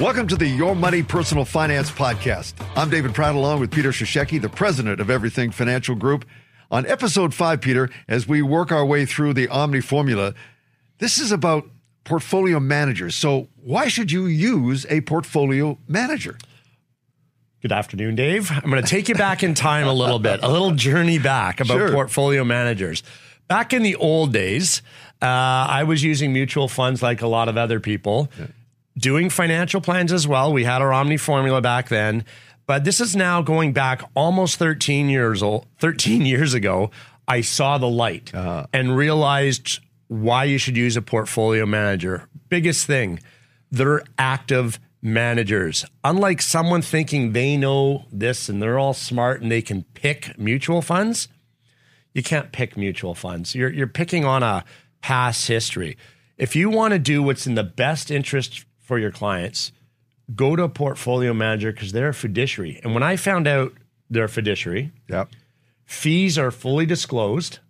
Welcome to the Your Money Personal Finance Podcast. I'm David Pratt along with Peter Shasheki, the president of Everything Financial Group. On episode five, Peter, as we work our way through the Omni formula, this is about portfolio managers. So, why should you use a portfolio manager? Good afternoon, Dave. I'm going to take you back in time a little bit, a little journey back about Sure. portfolio managers. Back in the old days, uh, I was using mutual funds like a lot of other people, doing financial plans as well. We had our Omni formula back then, but this is now going back almost 13 years old. 13 years ago, I saw the light uh-huh. and realized why you should use a portfolio manager. Biggest thing, they're active managers. Unlike someone thinking they know this and they're all smart and they can pick mutual funds, you can't pick mutual funds. You're you're picking on a past history. If you want to do what's in the best interest for your clients, go to a portfolio manager because they're a fiduciary. And when I found out they're a fiduciary, Yep. fees are fully disclosed.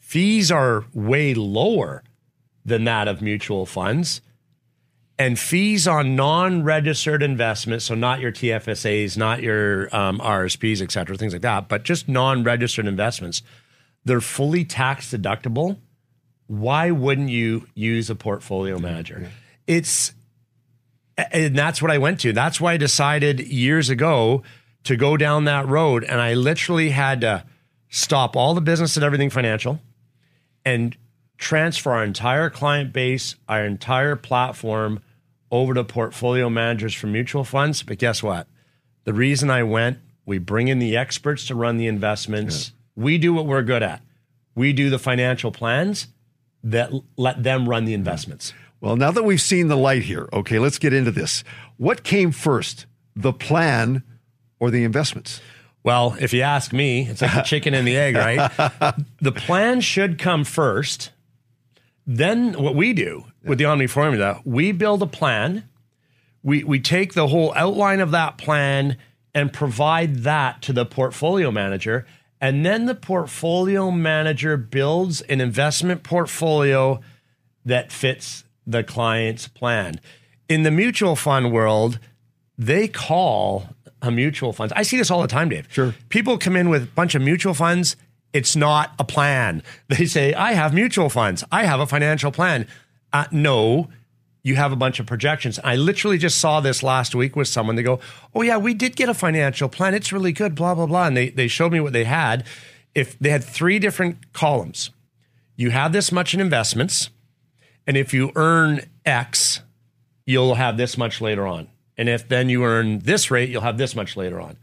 Fees are way lower than that of mutual funds. And fees on non-registered investments, so not your TFSAs, not your um, RSPs, et cetera, things like that, but just non-registered investments, they're fully tax deductible. Why wouldn't you use a portfolio manager? It's and that's what I went to. That's why I decided years ago to go down that road. And I literally had to stop all the business and everything financial and transfer our entire client base, our entire platform over to portfolio managers for mutual funds. But guess what? The reason I went, we bring in the experts to run the investments. We do what we're good at. We do the financial plans that let them run the investments. Well, now that we've seen the light here, okay, let's get into this. What came first, the plan or the investments? Well, if you ask me, it's like the chicken and the egg, right? the plan should come first. Then what we do with the Omni formula, we build a plan. We we take the whole outline of that plan and provide that to the portfolio manager. And then the portfolio manager builds an investment portfolio that fits the client's plan. In the mutual fund world, they call a mutual funds. I see this all the time, Dave. Sure. People come in with a bunch of mutual funds. It's not a plan. They say, I have mutual funds. I have a financial plan. Uh, no, you have a bunch of projections. I literally just saw this last week with someone. They go, Oh, yeah, we did get a financial plan. It's really good, blah, blah, blah. And they, they showed me what they had. If they had three different columns, you have this much in investments. And if you earn X, you'll have this much later on. And if then you earn this rate, you'll have this much later on.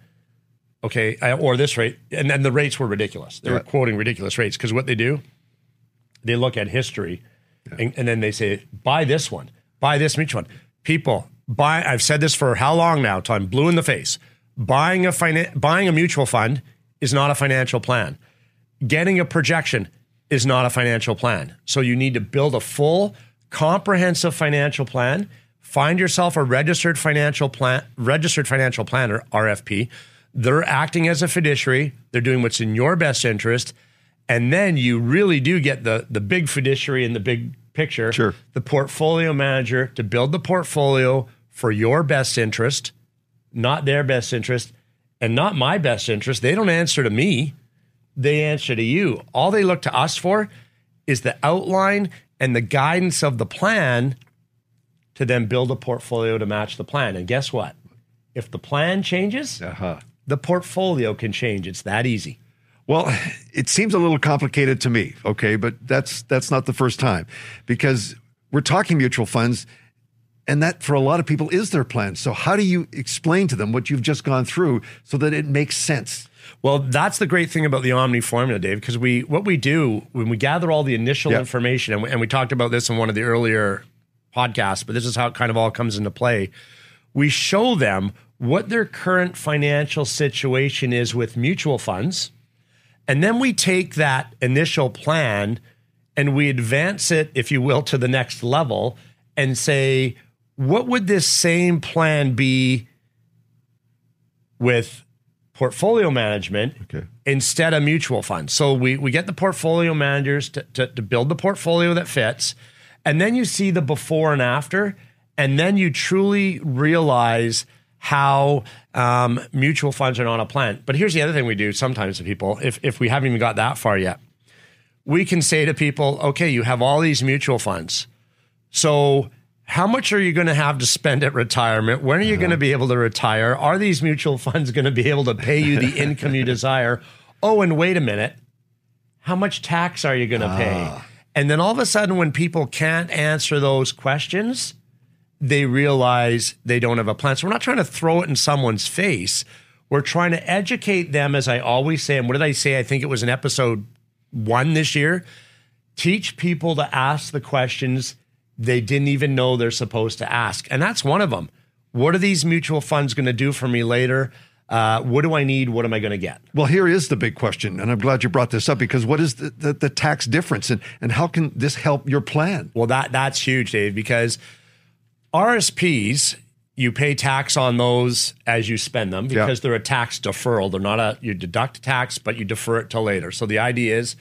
Okay. uh, Or this rate. And then the rates were ridiculous. They were quoting ridiculous rates because what they do, they look at history and, and then they say, buy this one, buy this mutual one. People, buy, I've said this for how long now I'm blue in the face. Buying a, finan- buying a mutual fund is not a financial plan getting a projection is not a financial plan. So you need to build a full, comprehensive financial plan. Find yourself a registered financial plan, registered financial planner (RFP). They're acting as a fiduciary. They're doing what's in your best interest, and then you really do get the the big fiduciary in the big picture. Sure. The portfolio manager to build the portfolio for your best interest, not their best interest, and not my best interest. They don't answer to me they answer to you. All they look to us for is the outline and the guidance of the plan to then build a portfolio to match the plan. And guess what? If the plan changes, Uh-huh. the portfolio can change. It's that easy. Well, it seems a little complicated to me, okay, but that's that's not the first time because we're talking mutual funds and that for a lot of people is their plan. So how do you explain to them what you've just gone through so that it makes sense? Well, that's the great thing about the Omni formula, Dave, because we what we do when we gather all the initial Yeah. information, and we, and we talked about this in one of the earlier podcasts, but this is how it kind of all comes into play. We show them what their current financial situation is with mutual funds, and then we take that initial plan and we advance it, if you will, to the next level and say, what would this same plan be with portfolio management Okay. instead of mutual funds. So we, we get the portfolio managers to, to, to build the portfolio that fits. And then you see the before and after. And then you truly realize how um, mutual funds are not a plan. But here's the other thing we do sometimes to people, if, if we haven't even got that far yet, we can say to people, okay, you have all these mutual funds. So how much are you going to have to spend at retirement? When are you going to uh-huh. be able to retire? Are these mutual funds going to be able to pay you the income you desire? Oh, and wait a minute. How much tax are you going to pay? Ah. And then all of a sudden, when people can't answer those questions, they realize they don't have a plan. So we're not trying to throw it in someone's face. We're trying to educate them, as I always say. And what did I say? I think it was in episode one this year. Teach people to ask the questions they didn't even know they're supposed to ask. And that's one of them. What are these mutual funds going to do for me later? Uh, what do I need? What am I going to get? Well, here is the big question, and I'm glad you brought this up because what is the, the, the tax difference, and, and how can this help your plan? Well, that that's huge, Dave, because RSPs you pay tax on those as you spend them because they're a tax deferral. They're not a you deduct tax, but you defer it till later. So the idea is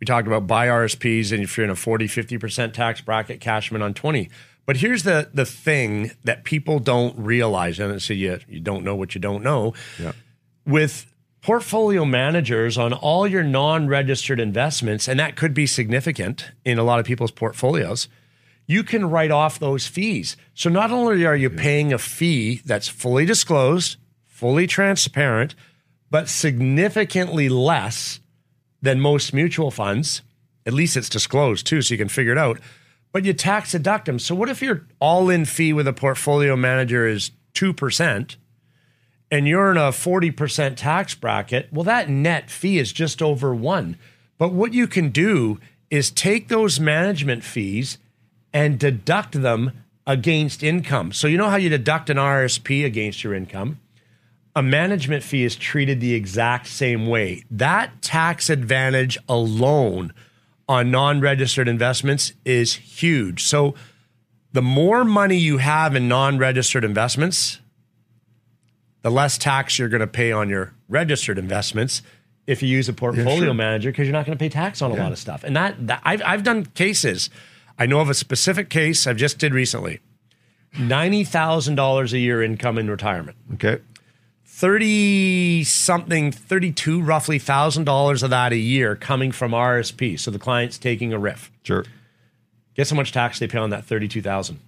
we talked about buy RSPs, and if you're in a 40, 50% tax bracket, cash them in on 20. But here's the the thing that people don't realize, and so you you don't know what you don't know. Yeah. With portfolio managers on all your non-registered investments, and that could be significant in a lot of people's portfolios, you can write off those fees. So not only are you paying a fee that's fully disclosed, fully transparent, but significantly less than most mutual funds. At least it's disclosed too, so you can figure it out. But you tax deduct them. So what if your all-in fee with a portfolio manager is two percent, and you're in a forty percent tax bracket? Well, that net fee is just over one. But what you can do is take those management fees and deduct them against income. So you know how you deduct an RSP against your income? A management fee is treated the exact same way. That tax advantage alone on non registered investments is huge. So, the more money you have in non registered investments, the less tax you're going to pay on your registered investments if you use a portfolio yeah, sure. manager because you're not going to pay tax on a yeah. lot of stuff. And that, that I've, I've done cases. I know of a specific case I've just did recently. $90,000 a year income in retirement. Okay. 30 something 32 roughly thousand dollars of that a year coming from rsp so the client's taking a RRIF. Sure. Guess how much tax they pay on that 32000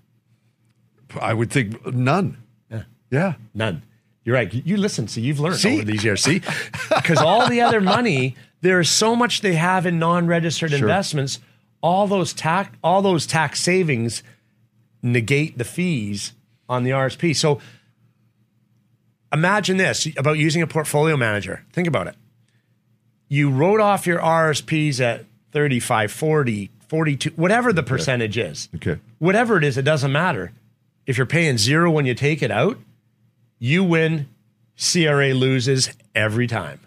i would think none. Yeah. Yeah. None. You're right. You listen so you've learned see? over these years. See? Because all the other money there's so much they have in non-registered sure. investments. All those tax all those tax savings negate the fees on the rsp so imagine this about using a portfolio manager. Think about it. You wrote off your RSPs at 35, 40, 42, whatever the percentage is. Okay. Whatever it is, it doesn't matter. If you're paying zero when you take it out, you win, CRA loses every time.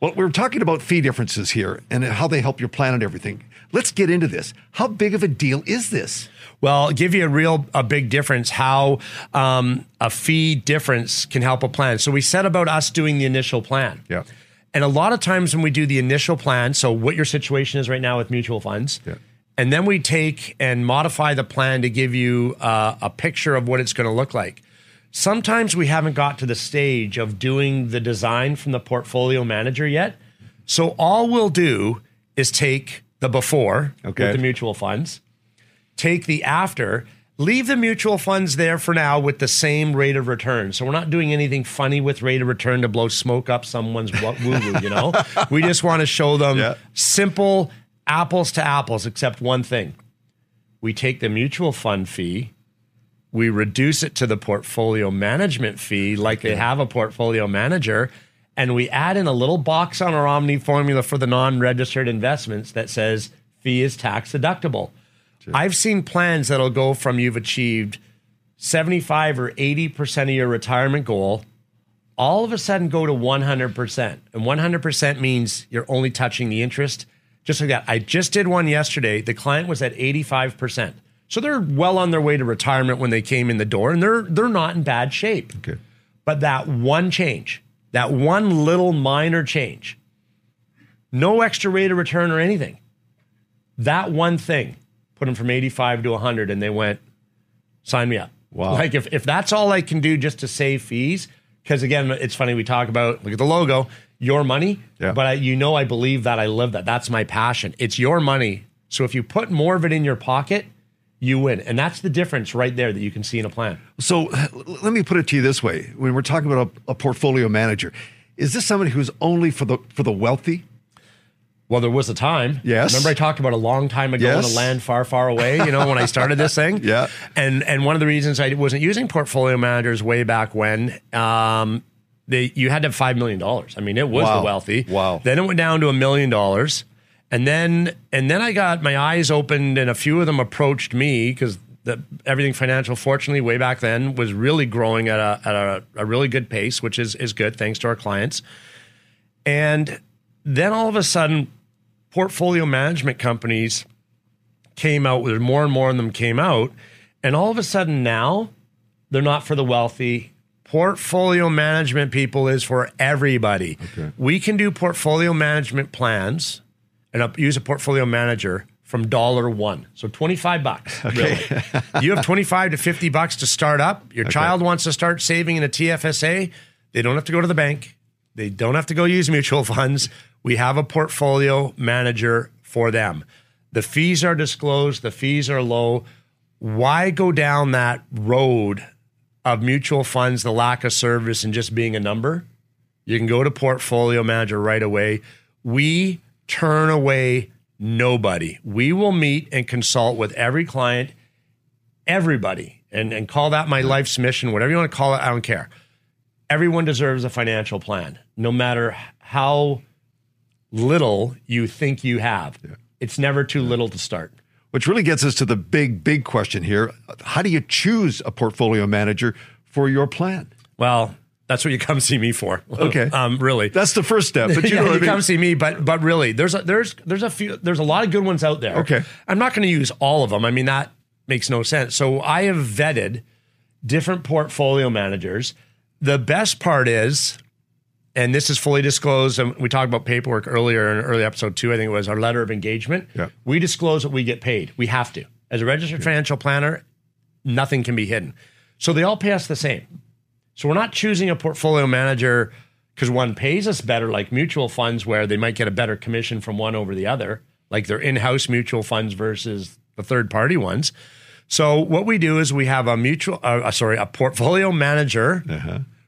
Well, we're talking about fee differences here and how they help your plan and everything. Let's get into this. How big of a deal is this? Well, I'll give you a real a big difference how um, a fee difference can help a plan. So we said about us doing the initial plan. Yeah. And a lot of times when we do the initial plan, so what your situation is right now with mutual funds, yeah. and then we take and modify the plan to give you uh, a picture of what it's going to look like. Sometimes we haven't got to the stage of doing the design from the portfolio manager yet. So all we'll do is take the before okay. with the mutual funds, take the after, leave the mutual funds there for now with the same rate of return. So we're not doing anything funny with rate of return to blow smoke up someone's woo woo, you know? we just want to show them yeah. simple apples to apples, except one thing. We take the mutual fund fee, we reduce it to the portfolio management fee, like they have a portfolio manager, and we add in a little box on our Omni formula for the non registered investments that says fee is tax deductible. Sure. I've seen plans that'll go from you've achieved 75 or 80% of your retirement goal, all of a sudden go to 100%. And 100% means you're only touching the interest, just like that. I just did one yesterday. The client was at 85%. So they're well on their way to retirement when they came in the door, and they're they're not in bad shape. Okay. But that one change, that one little minor change, no extra rate of return or anything. That one thing put them from 85 to 100, and they went, sign me up. Wow. Like if, if that's all I can do just to save fees, because again, it's funny we talk about look at the logo, your money, Yeah. but I, you know I believe that I live that. That's my passion. It's your money. So if you put more of it in your pocket, you win, and that's the difference right there that you can see in a plan. So let me put it to you this way: when we're talking about a, a portfolio manager, is this somebody who's only for the for the wealthy? Well, there was a time. Yes. Remember I talked about a long time ago Yes. in a land far, far away, you know, when I started this thing? Yeah. And and one of the reasons I wasn't using portfolio managers way back when, um, they you had to have five million dollars. I mean, it was Wow. the wealthy. Wow. Then it went down to a million dollars. And then and then I got my eyes opened and a few of them approached me because the everything financial, fortunately, way back then was really growing at a at a, a really good pace, which is is good thanks to our clients. And then all of a sudden, portfolio management companies came out There's more and more of them came out. And all of a sudden now, they're not for the wealthy. Portfolio management people is for everybody. Okay. We can do portfolio management plans and use a portfolio manager from dollar one. So 25 bucks, really. you have 25 to 50 bucks to start up. Your child wants to start saving in a TFSA. They don't have to go to the bank. They don't have to go use mutual funds. We have a portfolio manager for them. The fees are disclosed, the fees are low. Why go down that road of mutual funds, the lack of service, and just being a number? You can go to portfolio manager right away. We turn away nobody. We will meet and consult with every client, everybody, and, and call that my life's mission, whatever you want to call it, I don't care. Everyone deserves a financial plan, no matter how little you think you have. It's never too little to start. Which really gets us to the big, big question here: How do you choose a portfolio manager for your plan? Well, that's what you come see me for. Okay. um, really. That's the first step. But you yeah, know what I mean? come see me, but but really, there's a there's there's a few there's a lot of good ones out there. Okay. I'm not going to use all of them. I mean that makes no sense. So I have vetted different portfolio managers. The best part is, and this is fully disclosed. And we talked about paperwork earlier in early episode two. I think it was our letter of engagement. Yeah. We disclose what we get paid. We have to as a registered financial planner. Nothing can be hidden. So they all pay us the same. So we're not choosing a portfolio manager because one pays us better, like mutual funds, where they might get a better commission from one over the other, like their in-house mutual funds versus the third-party ones. So what we do is we have a mutual, uh, uh, sorry, a portfolio manager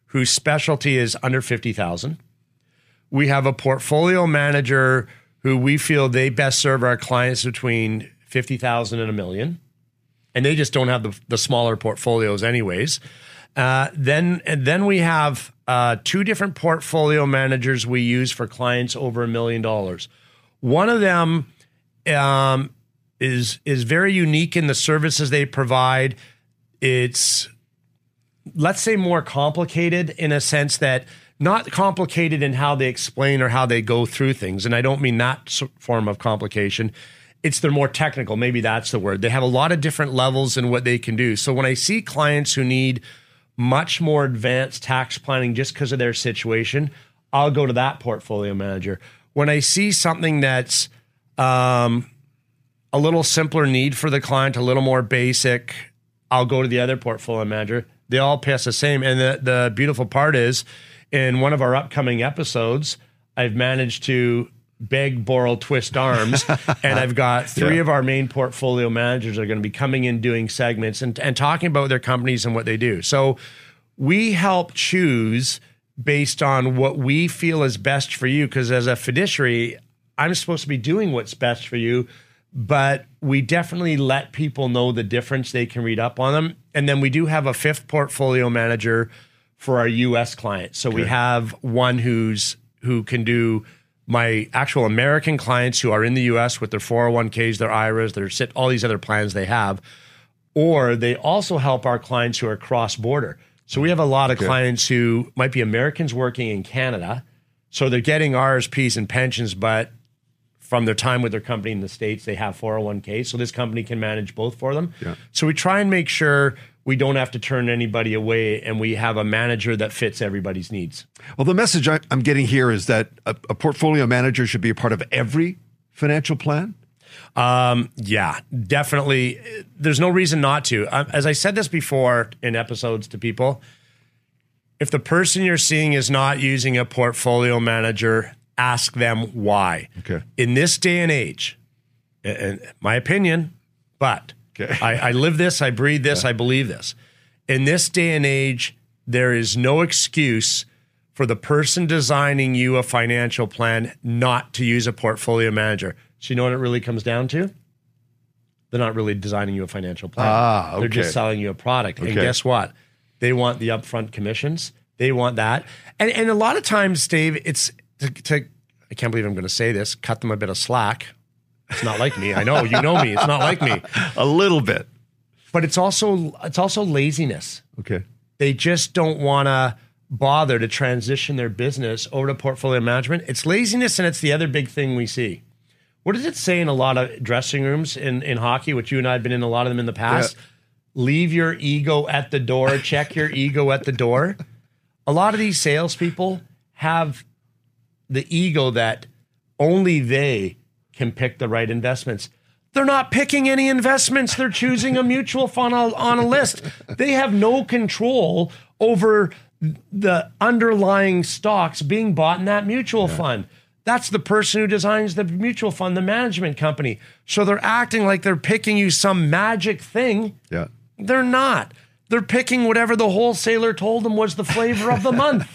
whose specialty is under fifty thousand. We have a portfolio manager who we feel they best serve our clients between fifty thousand and a million and they just don't have the, the smaller portfolios anyways. Uh, then then we have uh, two different portfolio managers we use for clients over a million dollars. One of them um, is is very unique in the services they provide. It's let's say more complicated in a sense that not complicated in how they explain or how they go through things. And i don't mean that form of complication. It's they're more technical. Maybe that's the word. They have a lot of different levels in what they can do. So when i see clients who need much more advanced tax planning just because of their situation i'll go to that portfolio manager when i see something that's um, a little simpler need for the client, a little more basic, I'll go to the other portfolio manager. They all pay us the same. And the, the beautiful part is in one of our upcoming episodes, I've managed to beg, borrow, twist arms. and I've got three Yeah. of our main portfolio managers are going to be coming in doing segments and, and talking about their companies and what they do. So we help choose based on what we feel is best for you. Because as a fiduciary, I'm supposed to be doing what's best for you, but we definitely let people know the difference. They can read up on them. And then we do have a fifth portfolio manager for our US clients. So we have one who's who can do my actual American clients who are in the US with their 401ks, their IRAs, their SIT, all these other plans they have or they also help our clients who are cross border. So we have a lot of clients who might be Americans working in Canada. So they're getting RSPs and pensions, but from their time with their company in the States, they have 401k. So this company can manage both for them. Yeah. So we try and make sure we don't have to turn anybody away and we have a manager that fits everybody's needs. Well, the message I, I'm getting here is that a, a portfolio manager should be a part of every financial plan. Um, yeah, definitely. There's no reason not to. As I said this before in episodes to people, if the person you're seeing is not using a portfolio manager, ask them why. Okay. In this day and age, in my opinion, but Okay. I, I live this, I breathe this, I believe this. In this day and age, there is no excuse for the person designing you a financial plan not to use a portfolio manager. So you know what it really comes down to? They're not really designing you a financial plan. Ah, They're just selling you a product. And guess what? They want the upfront commissions. They want that. And and a lot of times, Dave, it's to, to I can't believe I'm going to say this, cut them a bit of slack. It's not like me. I know, you know me. It's not like me. A little bit. But it's also it's also laziness Okay. they just don't want to bother to transition their business over to portfolio management. It's laziness, and it's the other big thing we see. What does it say in a lot of dressing rooms in, in hockey, which you and I have been in a lot of them in the past? Leave your ego at the door, check your ego at the door. A lot of these salespeople have the ego that only they can pick the right investments. They're not picking any investments. They're choosing a mutual fund on on a list. They have no control over the underlying stocks being bought in that mutual fund. That's the person who designs the mutual fund, the management company. So they're acting like they're picking you some magic thing. Yeah. They're not. They're picking whatever the wholesaler told them was the flavor of the month.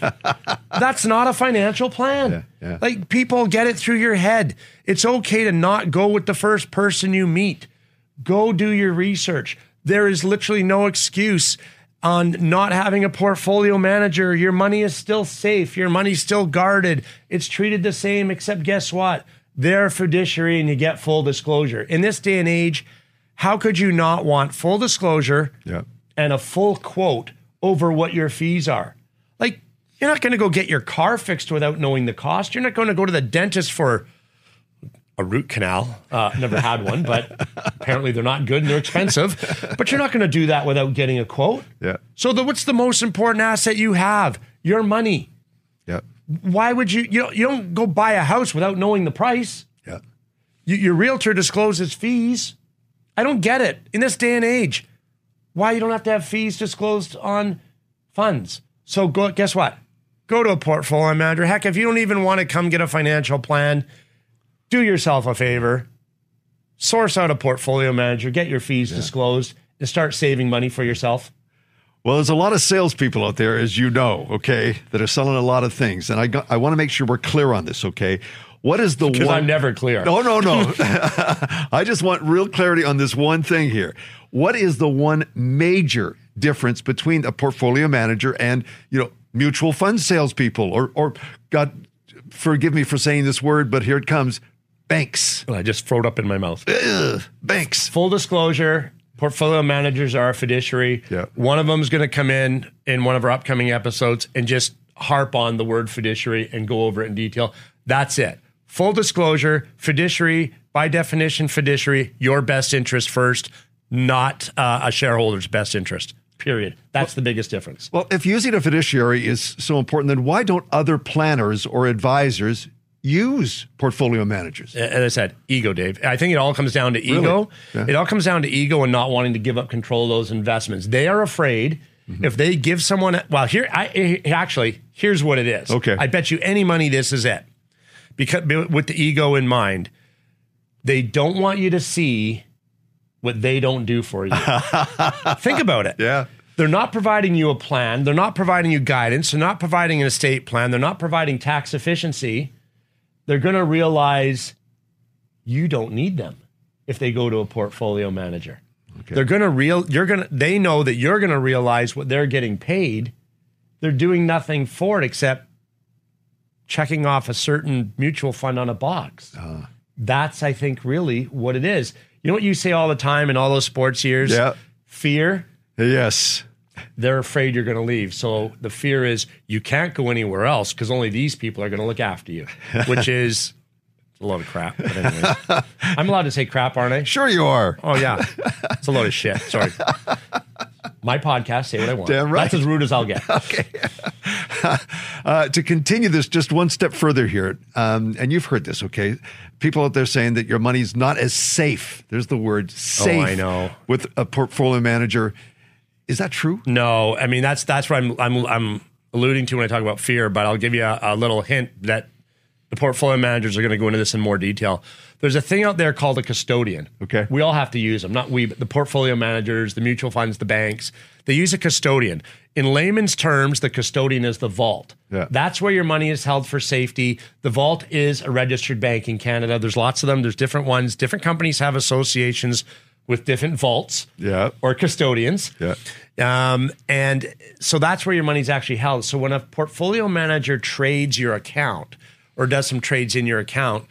That's not a financial plan. Yeah, yeah. Like people get it through your head. It's okay to not go with the first person you meet. Go do your research. There is literally no excuse on not having a portfolio manager. Your money is still safe. Your money's still guarded. It's treated the same, except guess what? They're fiduciary and you get full disclosure. In this day and age, how could you not want full disclosure Yeah. And a full quote over what your fees are? Like, you're not going to go get your car fixed without knowing the cost. You're not going to go to the dentist for a root canal. Uh, never had one, but apparently they're not good and they're expensive. But you're not going to do that without getting a quote. Yeah. So, the, what's the most important asset you have? Your money. Yeah. Why would you? You don't, you don't go buy a house without knowing the price. Yeah. You, your realtor discloses fees. I don't get it in this day and age. Why you don't have to have fees disclosed on funds? So go. Guess what? Go to a portfolio manager. Heck, if you don't even want to come get a financial plan, do yourself a favor. Source out a portfolio manager. Get your fees disclosed and start saving money for yourself. Well, there's a lot of salespeople out there, as you know, okay, that are selling a lot of things. And I, got, I want to make sure we're clear on this, okay? What is the one? Because? I'm never clear. No, no, no. I just want real clarity on this one thing here. What is the one major difference between a portfolio manager and, you know, mutual fund salespeople or, or God, forgive me for saying this word, but here it comes, banks. I just throw it up in my mouth. Ugh, banks. full disclosure portfolio managers are a fiduciary Yeah. one of them is going to come in in one of our upcoming episodes and just harp on the word fiduciary and go over it in detail that's it full disclosure fiduciary by definition fiduciary your best interest first not uh, a shareholder's best interest period that's the biggest difference Well, if using a fiduciary is so important, then why don't other planners or advisors use portfolio managers? as I said, ego, Dave. I think it all comes down to ego. Yeah. It all comes down to ego and not wanting to give up control of those investments. They are afraid Mm-hmm. if they give someone. Well, here, I actually here's what it is. Okay. I bet you any money this is it. Because with the ego in mind, they don't want you to see what they don't do for you. think about it. Yeah. They're not providing you a plan. They're not providing you guidance. They're not providing an estate plan. They're not providing tax efficiency. They're going to realize you don't need them if they go to a portfolio manager. They're going to real you're going to they know that you're going to realize what they're getting paid. They're doing nothing for it except checking off a certain mutual fund on a box. Uh-huh. That's I think really what it is. You know what you say all the time in all those sports years? Yeah. Fear Yes. they're afraid you're going to leave. So the fear is you can't go anywhere else because only these people are going to look after you, which is a load of crap. But anyways, I'm allowed to say crap, aren't I? Sure you are. Oh yeah, it's a load of shit. Sorry. My podcast, say what I want. Damn right. That's as rude as I'll get. Uh, Uh, to continue this just one step further here, um, and you've heard this, okay? People out there saying that your money's not as safe. There's the word safe. Oh, I know. With a portfolio manager. Is that true? No, I mean that's that's what I'm I'm I'm alluding to when I talk about fear. But I'll give you a, a little hint that the portfolio managers are going to go into this in more detail. There's a thing out there called a custodian. Okay. We all have to use them, not we, but the portfolio managers, the mutual funds, the banks. They use a custodian. In layman's terms, the custodian is the vault. Yeah. That's where your money is held for safety. The vault is a registered bank in Canada. There's lots of them. There's different ones. Different companies have associations with different vaults Yeah. or custodians. Yeah. Um, and so that's where your money's actually held. So when a portfolio manager trades your account or does some trades in your account,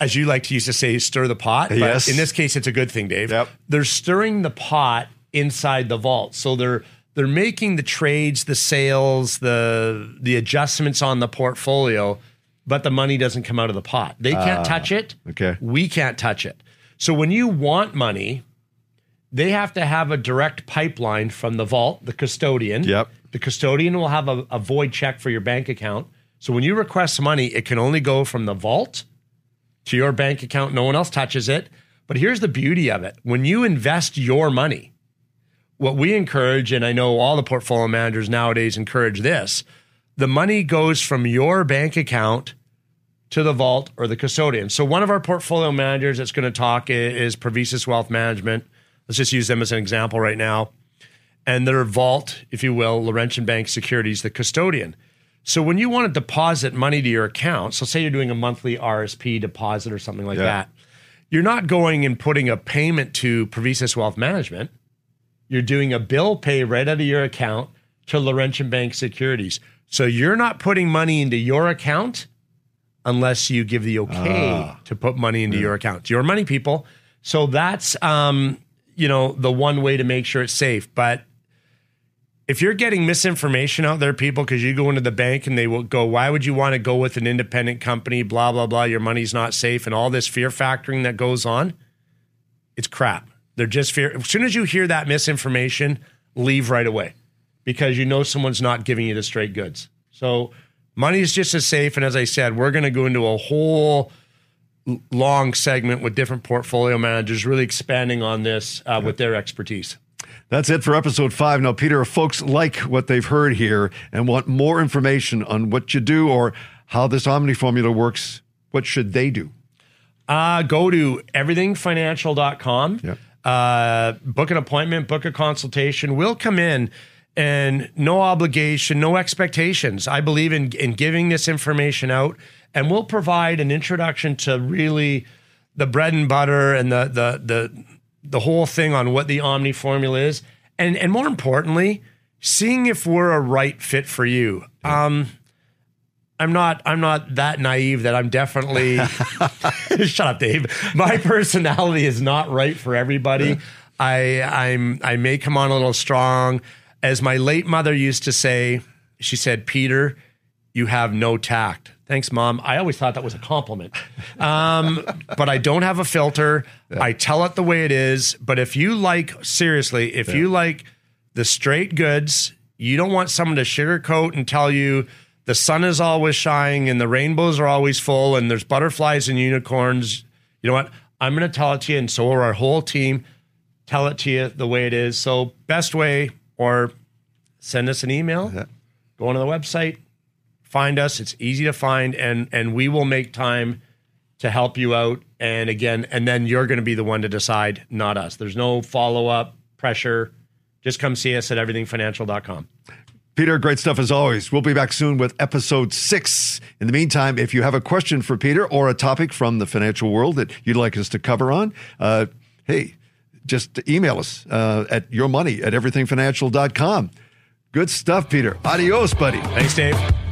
as you like to use to say, stir the pot. But Yes. in this case, it's a good thing, Dave. Yep. They're stirring the pot inside the vault. So they're they're making the trades, the sales, the the adjustments on the portfolio, but the money doesn't come out of the pot. They can't ah, touch it. okay. We can't touch it. So when you want money, they have to have a direct pipeline from the vault, the custodian. Yep. The custodian will have a, a void check for your bank account. So when you request money, it can only go from the vault to your bank account. No one else touches it. But here's the beauty of it when you invest your money, what we encourage, and I know all the portfolio managers nowadays encourage this the money goes from your bank account to the vault or the custodian. So one of our portfolio managers that's going to talk is Provisus Wealth Management. Let's just use them as an example right now. And their vault, if you will, Laurentian Bank Securities, the custodian. So when you want to deposit money to your account, so say you're doing a monthly RSP deposit or something like Yeah. that, you're not going and putting a payment to Provisus Wealth Management. You're doing a bill pay right out of your account to Laurentian Bank Securities. So you're not putting money into your account unless you give the okay to put money into your account. It's your money, people. So that's um, you know, the one way to make sure it's safe. But if you're getting misinformation out there, people, because you go into the bank and they will go, why would you want to go with an independent company? Blah, blah, blah. Your money's not safe and all this fear factoring that goes on. It's crap. They're just fear. As soon as you hear that misinformation, leave right away because you know someone's not giving you the straight goods. So money is just as safe. And as I said, we're going to go into a whole long segment with different portfolio managers, really expanding on this uh, with their expertise. That's it for episode five. Now, Peter, if folks like what they've heard here and want more information on what you do or how this Omni formula works, what should they do? Uh, go to everythingfinancial.com. Yeah. Uh, book an appointment, book a consultation. We'll come in and no obligation, no expectations. I believe in, in giving this information out and we'll provide an introduction to really the bread and butter and the, the, the, the whole thing on what the Omni formula is. And, and more importantly, seeing if we're a right fit for you. Um, I'm not I'm not that naive that I'm definitely shut up, Dave. My personality is not right for everybody. I I'm I may come on a little strong. As my late mother used to say, she said, Peter, you have no tact. Thanks, mom. I always thought that was a compliment. Um, but I don't have a filter. I tell it the way it is. But if you like, seriously, if you like the straight goods, you don't want someone to sugarcoat and tell you the sun is always shining and the rainbows are always full and there's butterflies and unicorns. You know what? I'm going to tell it to you. And so will our whole team tell it to you the way it is. So, best way, or send us an email, go on to the website, find us. It's easy to find, and and we will make time to help you out. And again, and then you're going to be the one to decide, not us. There's no follow up pressure. Just come see us at everythingfinancial.com. Peter, great stuff as always. We'll be back soon with episode six. In the meantime, if you have a question for Peter or a topic from the financial world that you'd like us to cover on, uh, hey, just email us uh, at yourmoney at everythingfinancial.com. Good stuff, Peter. Adios, buddy. Thanks, Dave.